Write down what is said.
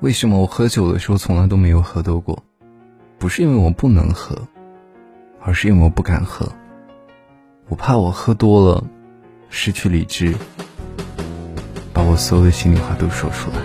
为什么我喝酒的时候从来都没有喝多过？不是因为我不能喝而是因为我不敢喝。我怕我喝多了失去理智把我所有的心里话都说出来。